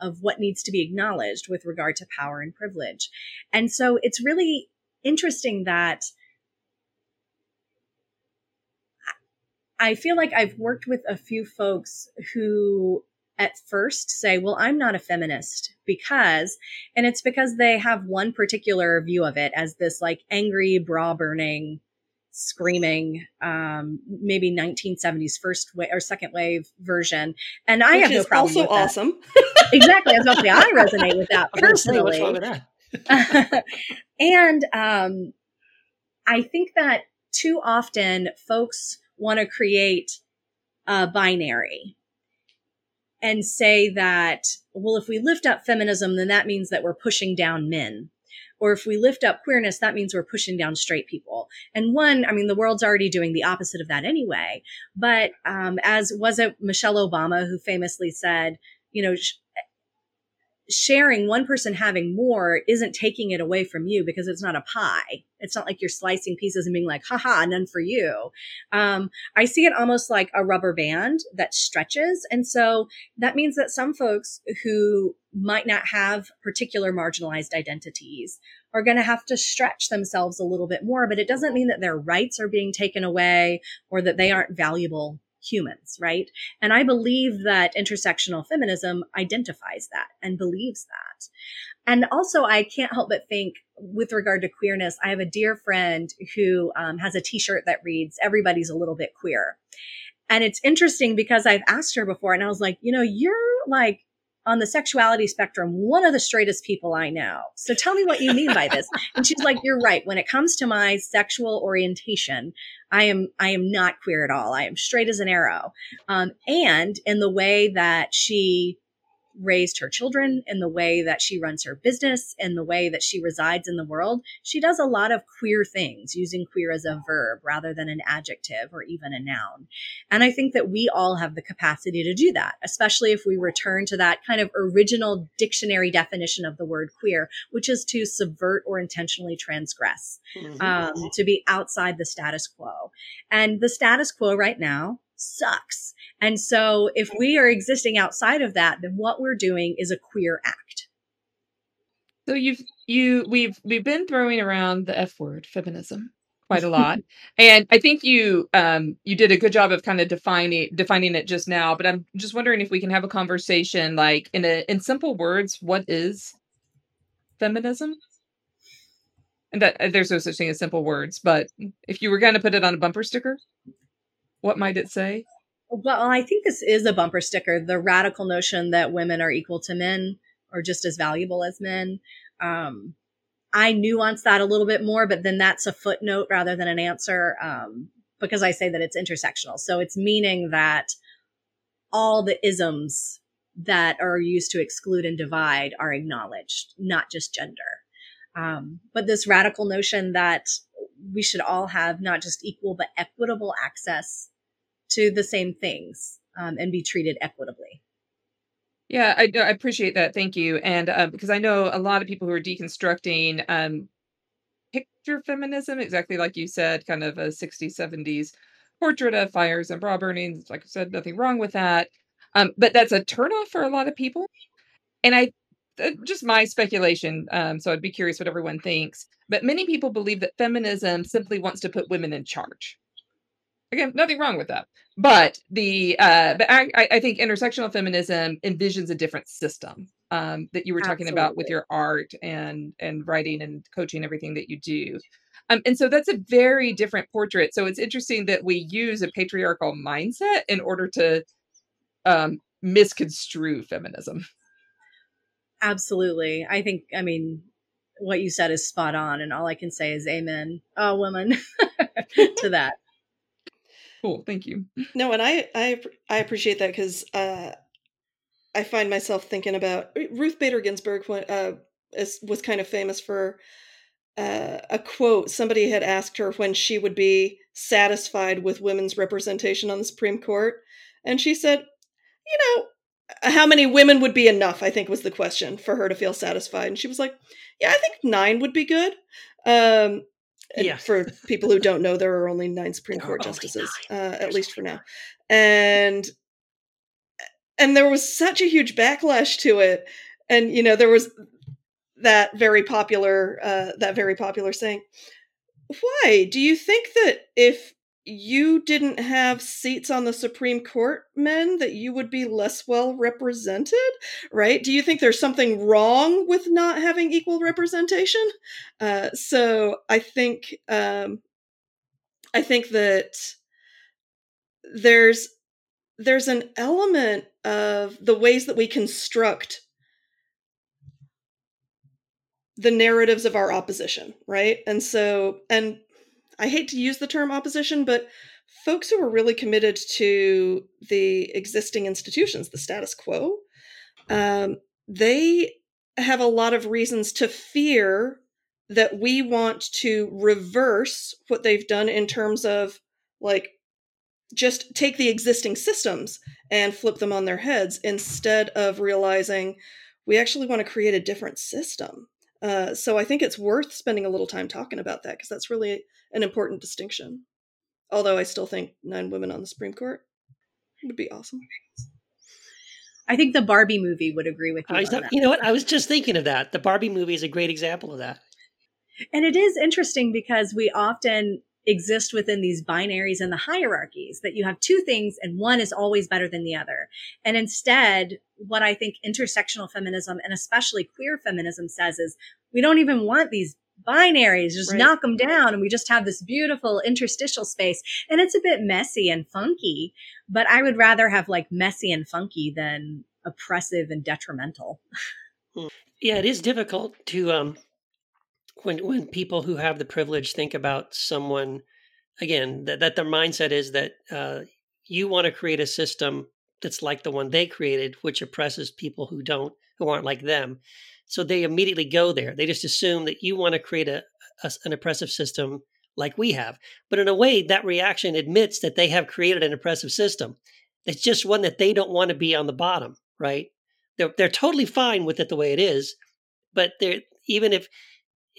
of what needs to be acknowledged with regard to power and privilege. And so it's really interesting that I feel like I've worked with a few folks who at first say, well, I'm not a feminist because, and it's because they have one particular view of it as this like angry, bra burning, screaming um maybe 1970s first wave or second wave version and i Which have no problem also with that. awesome. exactly i was about to say i resonate with that I was gonna say, what's personally that? and um i think that too often folks want to create a binary and say that well if we lift up feminism then that means that we're pushing down men or if we lift up queerness, that means we're pushing down straight people. And one, I mean, the world's already doing the opposite of that anyway. But um, as was it Michelle Obama who famously said, you know, sharing one person having more isn't taking it away from you because it's not a pie. It's not like you're slicing pieces and being like, haha, none for you. Um, I see it almost like a rubber band that stretches. And so that means that some folks who might not have particular marginalized identities are going to have to stretch themselves a little bit more, but it doesn't mean that their rights are being taken away or that they aren't valuable humans, right? And I believe that intersectional feminism identifies that and believes that. And also, I can't help but think with regard to queerness, I have a dear friend who um, has a t shirt that reads, Everybody's a little bit queer. And it's interesting because I've asked her before and I was like, you know, you're like on the sexuality spectrum, one of the straightest people I know. So tell me what you mean by this. and she's like, you're right. When it comes to my sexual orientation, I am, I am not queer at all. I am straight as an arrow. Um, and in the way that she raised her children, in the way that she runs her business, in the way that she resides in the world, she does a lot of queer things, using queer as a verb rather than an adjective or even a noun. And I think that we all have the capacity to do that, especially if we return to that kind of original dictionary definition of the word queer, which is to subvert or intentionally transgress, mm-hmm. um, to be outside the status quo. And the status quo right now sucks. And so if we are existing outside of that, then what we're doing is a queer act. So you've you we've we've been throwing around the F word, feminism, quite a lot. and I think you um you did a good job of kind of defining defining it just now, but I'm just wondering if we can have a conversation like in a in simple words, what is feminism? And that uh, there's no such thing as simple words, but if you were going to put it on a bumper sticker, what might it say? Well, I think this is a bumper sticker. The radical notion that women are equal to men or just as valuable as men. Um, I nuance that a little bit more, but then that's a footnote rather than an answer um, because I say that it's intersectional. So it's meaning that all the isms that are used to exclude and divide are acknowledged, not just gender. Um, but this radical notion that we should all have not just equal but equitable access to the same things um, and be treated equitably. Yeah, I, I appreciate that. Thank you. And uh, because I know a lot of people who are deconstructing um, picture feminism, exactly like you said, kind of a 60s, 70s portrait of fires and bra burnings. Like I said, nothing wrong with that. Um, but that's a turnoff for a lot of people. And I, uh, just my speculation, um, so I'd be curious what everyone thinks. But many people believe that feminism simply wants to put women in charge. Again, nothing wrong with that. But the uh, but I, I think intersectional feminism envisions a different system um, that you were talking Absolutely. about with your art and and writing and coaching everything that you do. Um, and so that's a very different portrait. So it's interesting that we use a patriarchal mindset in order to um, misconstrue feminism. Absolutely. I think, I mean, what you said is spot on. And all I can say is amen, oh, woman, to that. Cool. Thank you. No, and I I I appreciate that because uh, I find myself thinking about Ruth Bader Ginsburg uh, is, was kind of famous for uh, a quote. Somebody had asked her when she would be satisfied with women's representation on the Supreme Court, and she said, "You know, how many women would be enough?" I think was the question for her to feel satisfied, and she was like, "Yeah, I think nine would be good." Um, and yeah. for people who don't know, there are only nine Supreme Court justices, uh, at least for now. And and there was such a huge backlash to it, and you know there was that very popular uh, that very popular saying. Why do you think that if you didn't have seats on the Supreme Court, men, that you would be less well represented, right? Do you think there's something wrong with not having equal representation? Uh, so I think um, I think that there's there's an element of the ways that we construct the narratives of our opposition, right? And so and I hate to use the term opposition, but folks who are really committed to the existing institutions, the status quo, um, they have a lot of reasons to fear that we want to reverse what they've done in terms of like just take the existing systems and flip them on their heads instead of realizing we actually want to create a different system. Uh, so I think it's worth spending a little time talking about that because that's really an important distinction. Although I still think nine women on the Supreme Court would be awesome. I think the Barbie movie would agree with you. I on was not- that. you know what? I was just thinking of that. The Barbie movie is a great example of that. And it is interesting because we often exist within these binaries and the hierarchies that you have two things and one is always better than the other. And instead, what I think intersectional feminism and especially queer feminism says is we don't even want these binaries, just Right. knock them down. And we just have this beautiful interstitial space. And it's a bit messy and funky, but I would rather have like messy and funky than oppressive and detrimental. Yeah, it is difficult to um when when people who have the privilege think about someone again that, that their mindset is that uh, you want to create a system that's like the one they created, which oppresses people who don't who aren't like them. So they immediately go there. They just assume that you want to create a, a an oppressive system like we have. But in a way, that reaction admits that they have created an oppressive system. It's just one that they don't want to be on the bottom, right? They're they're totally fine with it the way it is, but they're even if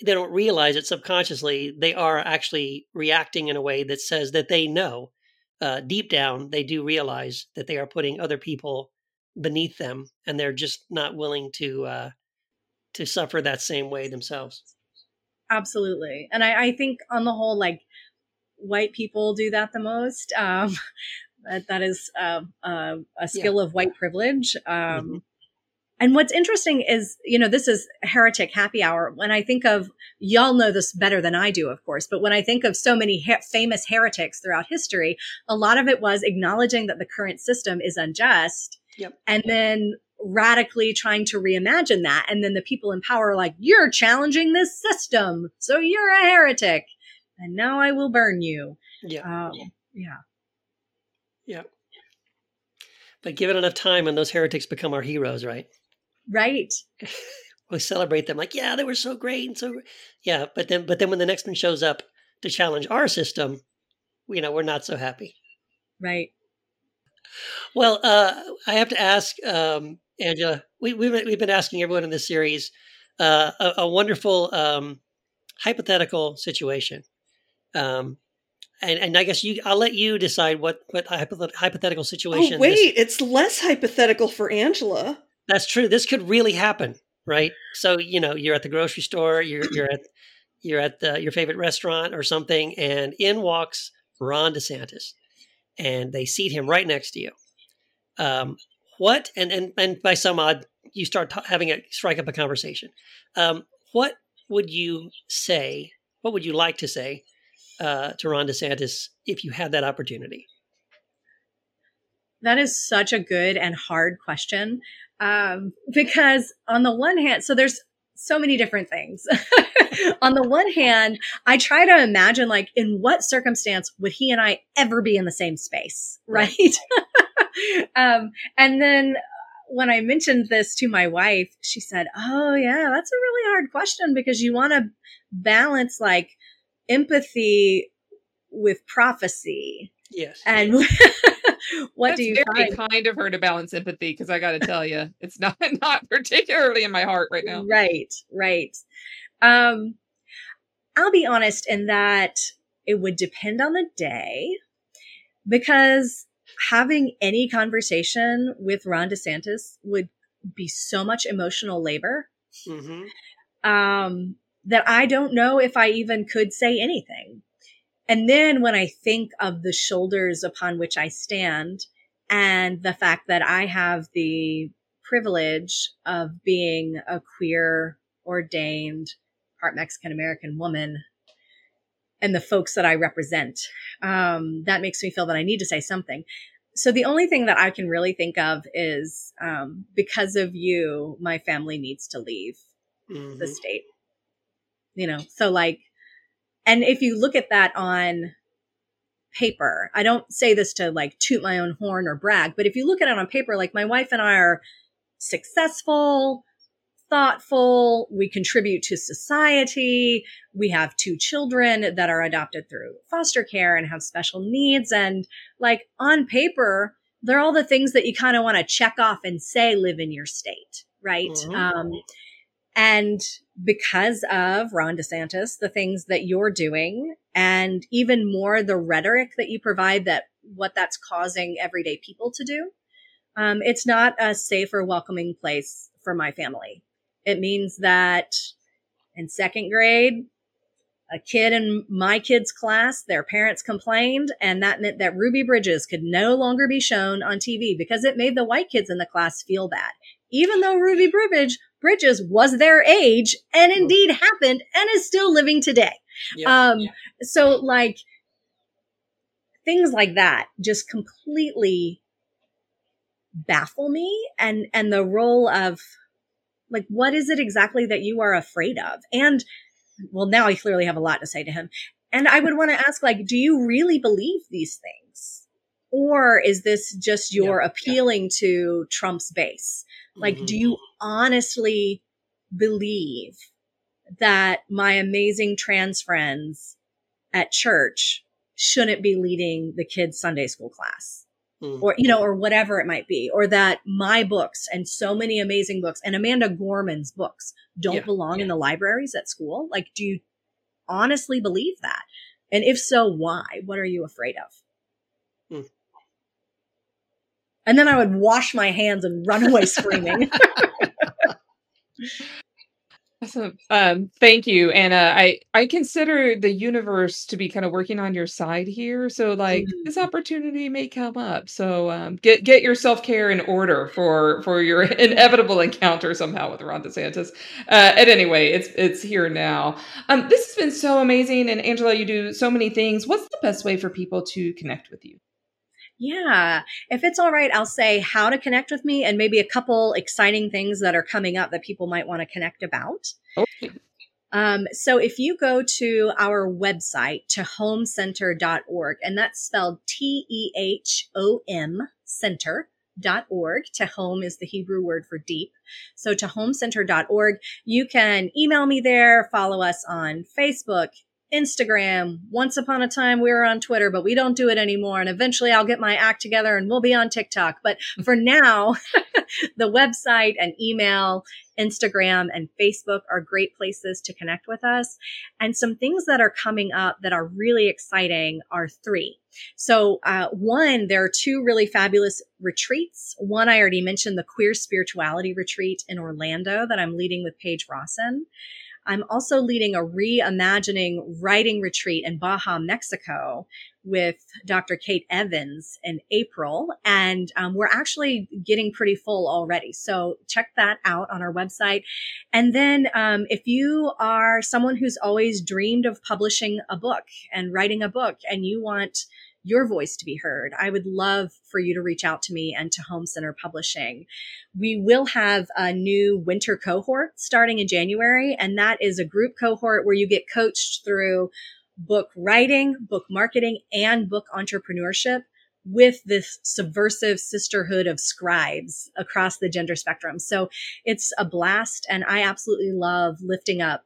they don't realize it subconsciously, they are actually reacting in a way that says that they know uh, deep down they do realize that they are putting other people beneath them, and they're just not willing to uh, to suffer that same way themselves. Absolutely. And I, I think on the whole, like white people do that the most. Um, that, that is uh, uh, a skill of white privilege. Um, Mhm. And what's interesting is, you know, this is heretic happy hour. When I think of, y'all know this better than I do, of course, but when I think of so many he- famous heretics throughout history, a lot of it was acknowledging that the current system is unjust. Yep. And then radically trying to reimagine that. And then the people in power are like, you're challenging this system. So you're a heretic. And now I will burn you. Yeah, Um, yeah. yeah. But give it enough time, and those heretics become our heroes, right? Right. we celebrate them like, yeah, they were so great and so gr-" yeah. But then, but then when the next one shows up to challenge our system, you know, we're not so happy. Right. Well, uh, I have to ask um, Angela. We, we've we've been asking everyone in this series uh, a, a wonderful um, hypothetical situation, um, and and I guess you. I'll let you decide what what hypothetical situation. Oh wait, this- it's less hypothetical for Angela. That's true. This could really happen, right? So you know, you're at the grocery store, you're you're at you're at the, your favorite restaurant or something, and in walks Ron DeSantis, and they seat him right next to you. Um, what and and and by some odd, you start ta- having a strike up a conversation. Um, what would you say? What would you like to say uh, to Ron DeSantis if you had that opportunity? That is such a good and hard question. Um, because on the one hand, so there's so many different things. on the one hand, I try to imagine like in what circumstance would he and I ever be in the same space, right? um, and then when I mentioned this to my wife, she said, "Oh yeah, that's a really hard question because you want to balance like empathy with prophecy." Yes. And what That's do you very find? kind of her to balance empathy because I got to tell you, it's not not particularly in my heart right now. Right, right. Um, I'll be honest in that it would depend on the day because having any conversation with Ron DeSantis would be so much emotional labor hmm um, that I don't know if I even could say anything. And then when I think of the shoulders upon which I stand and the fact that I have the privilege of being a queer, ordained, part Mexican American woman and the folks that I represent, um, that makes me feel that I need to say something. So the only thing that I can really think of is um, because of you, my family needs to leave hmm the state. You know, so like, and if you look at that on paper, I don't say this to like toot my own horn or brag, but if you look at it on paper, like my wife and I are successful, thoughtful, we contribute to society, we have two children that are adopted through foster care and have special needs. And like on paper, they're all the things that you kind of want to check off and say live in your state, right? Mhm. Um, and because of Ron DeSantis, the things that you're doing, and even more the rhetoric that you provide, that what that's causing everyday people to do, um, it's not a safe or welcoming place for my family. It means that in second grade, a kid in my kid's class, their parents complained, and that meant that Ruby Bridges could no longer be shown on TV because it made the white kids in the class feel bad. Even though Ruby Bridge, Bridges was their age and indeed happened and is still living today. Yep. Um, so like things like that just completely baffle me and, and the role of like, what is it exactly that you are afraid of? And well, now I clearly have a lot to say to him. And I would want to ask, like, do you really believe these things? Or is this just your Yeah, appealing to Trump's base? Like, Mhm. do you honestly believe that my amazing trans friends at church shouldn't be leading the kids' Sunday school class? Mhm. Or, you know, or whatever it might be, or that my books and so many amazing books and Amanda Gorman's books don't Yeah, belong in the libraries at school? Like, do you honestly believe that? And if so, why? What are you afraid of? Hmm. And then I would wash my hands and run away screaming. Awesome. Um, thank you, Anna. I I consider the universe to be kind of working on your side here. So like Mm. this opportunity may come up. So um, get get your self care in order for for your inevitable encounter somehow with Ron DeSantis. Uh, at any way, it's it's here now. Um, this has been so amazing, and Angela, you do so many things. What's the best way for people to connect with you? Yeah. If it's all right, I'll say how to connect with me and maybe a couple exciting things that are coming up that people might want to connect about. Okay. Um, so if you go to our website, tehomcenter.org, and that's spelled T E H O M center. Dot org Tehom is the Hebrew word for deep. So tehomcenter.org, you can email me there, follow us on Facebook, Instagram. Once upon a time, we were on Twitter, but we don't do it anymore. And eventually I'll get my act together and we'll be on TikTok. But for now, the website and email, Instagram and Facebook are great places to connect with us. And some things that are coming up that are really exciting are three. So, uh, one, there are two really fabulous retreats. One, I already mentioned the queer spirituality retreat in Orlando that I'm leading with Paige Rawson. I'm also leading a reimagining writing retreat in Baja, Mexico with Dr. Kate Evans in April. And um, we're actually getting pretty full already. So check that out on our website. And then um, if you are someone who's always dreamed of publishing a book and writing a book and you want your voice to be heard. I would love for you to reach out to me and Tehom Center Publishing. We will have a new winter cohort starting in January, and that is a group cohort where you get coached through book writing, book marketing, and book entrepreneurship with this subversive sisterhood of scribes across the gender spectrum. So it's a blast, and I absolutely love lifting up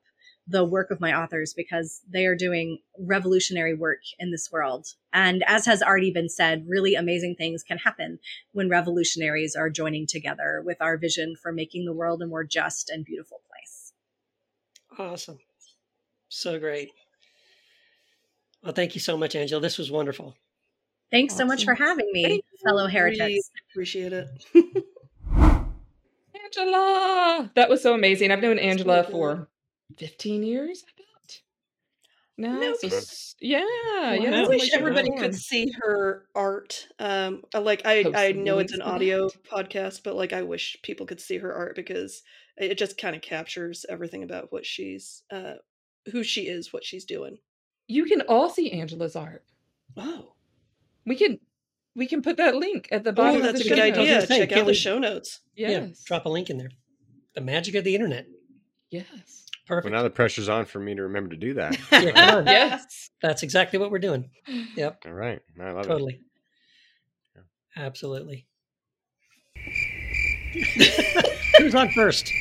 the work of my authors because they are doing revolutionary work in this world. And as has already been said, really amazing things can happen when revolutionaries are joining together with our vision for making the world a more just and beautiful place. Awesome. So great. Well, thank you so much, Angela. This was wonderful. Thanks so much for having me, Thank fellow Really heretics. appreciate it. Angela, that was so amazing. I've known Angela for 15 years, I bet. No, No so kidding. yeah, Wow. yeah. I wish like everybody could see her art. Um, uh, like I, Post I know it's an to that. audio podcast, but like I wish people could see her art because it it just kind of captures everything about what she's, uh, who she is, what she's doing. You can all see Angela's art. Oh, We can we can put that link at the oh, bottom that's of a the good show I was idea. gonna Check can't out the show notes. Yes. Yeah, drop a link in there. The magic of the internet. Yes. Well, now the pressure's on for me to remember to do that. Yeah. Yes. That's exactly what we're doing. Yep, All right. I love it. totally. Yeah. Absolutely. Who's on first?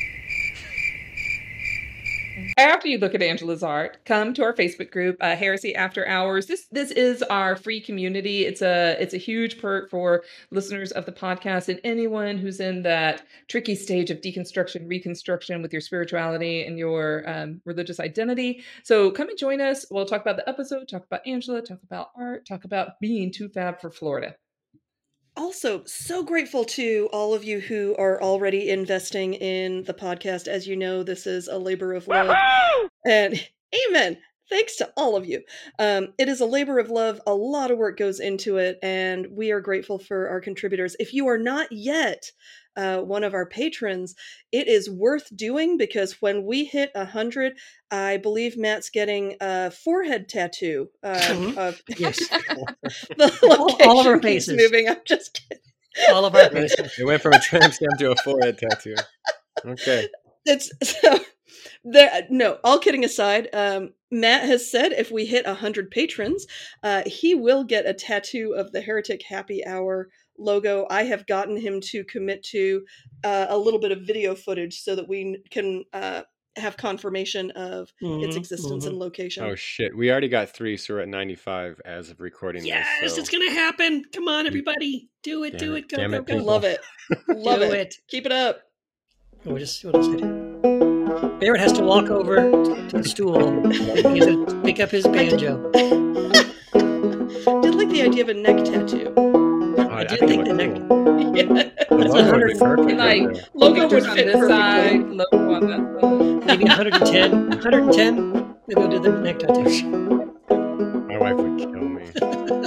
After you look at Angela's art, come to our Facebook group, uh, Heresy After Hours. This this is our free community. It's a it's a huge perk for listeners of the podcast and anyone who's in that tricky stage of deconstruction, reconstruction with your spirituality and your um, religious identity. So come and join us. We'll talk about the episode, talk about Angela, talk about art, talk about being too fab for Florida also so grateful to all of you who are already investing in the podcast. As you know this is a labor of love. And amen. Thanks to all of you. Um, it is a labor of love. A lot of work goes into it and we are grateful for our contributors. If you are not yet uh, one of our patrons, it is worth doing because when we hit a hundred, I believe Matt's getting a forehead tattoo. Uh, of Yes. the All- all of our faces. moving. I'm just kidding. All of our faces. It went from a tramp stamp to a forehead tattoo. Okay. It's so there. No, all kidding aside, um, Matt has said if we hit a hundred patrons, uh, he will get a tattoo of the Heretic Happy Hour logo. I have gotten him to commit to uh, a little bit of video footage so that we can uh, have confirmation of its Mhm, existence mhm. and location. Oh shit. We already got three, so we're at 95 as of recording Yes, this. so- it's gonna happen. Come on, everybody, do it, Damn do it, it, go, damn go, it, go. people. Love it, love it. it. Keep it up. We'll just, we'll just hit it. Barrett has to walk over to the stool. He has to pick up his banjo. I Did like the idea of a neck tattoo. I, I did think think the looked neck- cool. yeah. The would 100 be perfect. And right like. Logo would on fit this side, logo on that side. Maybe 110. 110. Maybe we'll do the neck tattoo. My wife would kill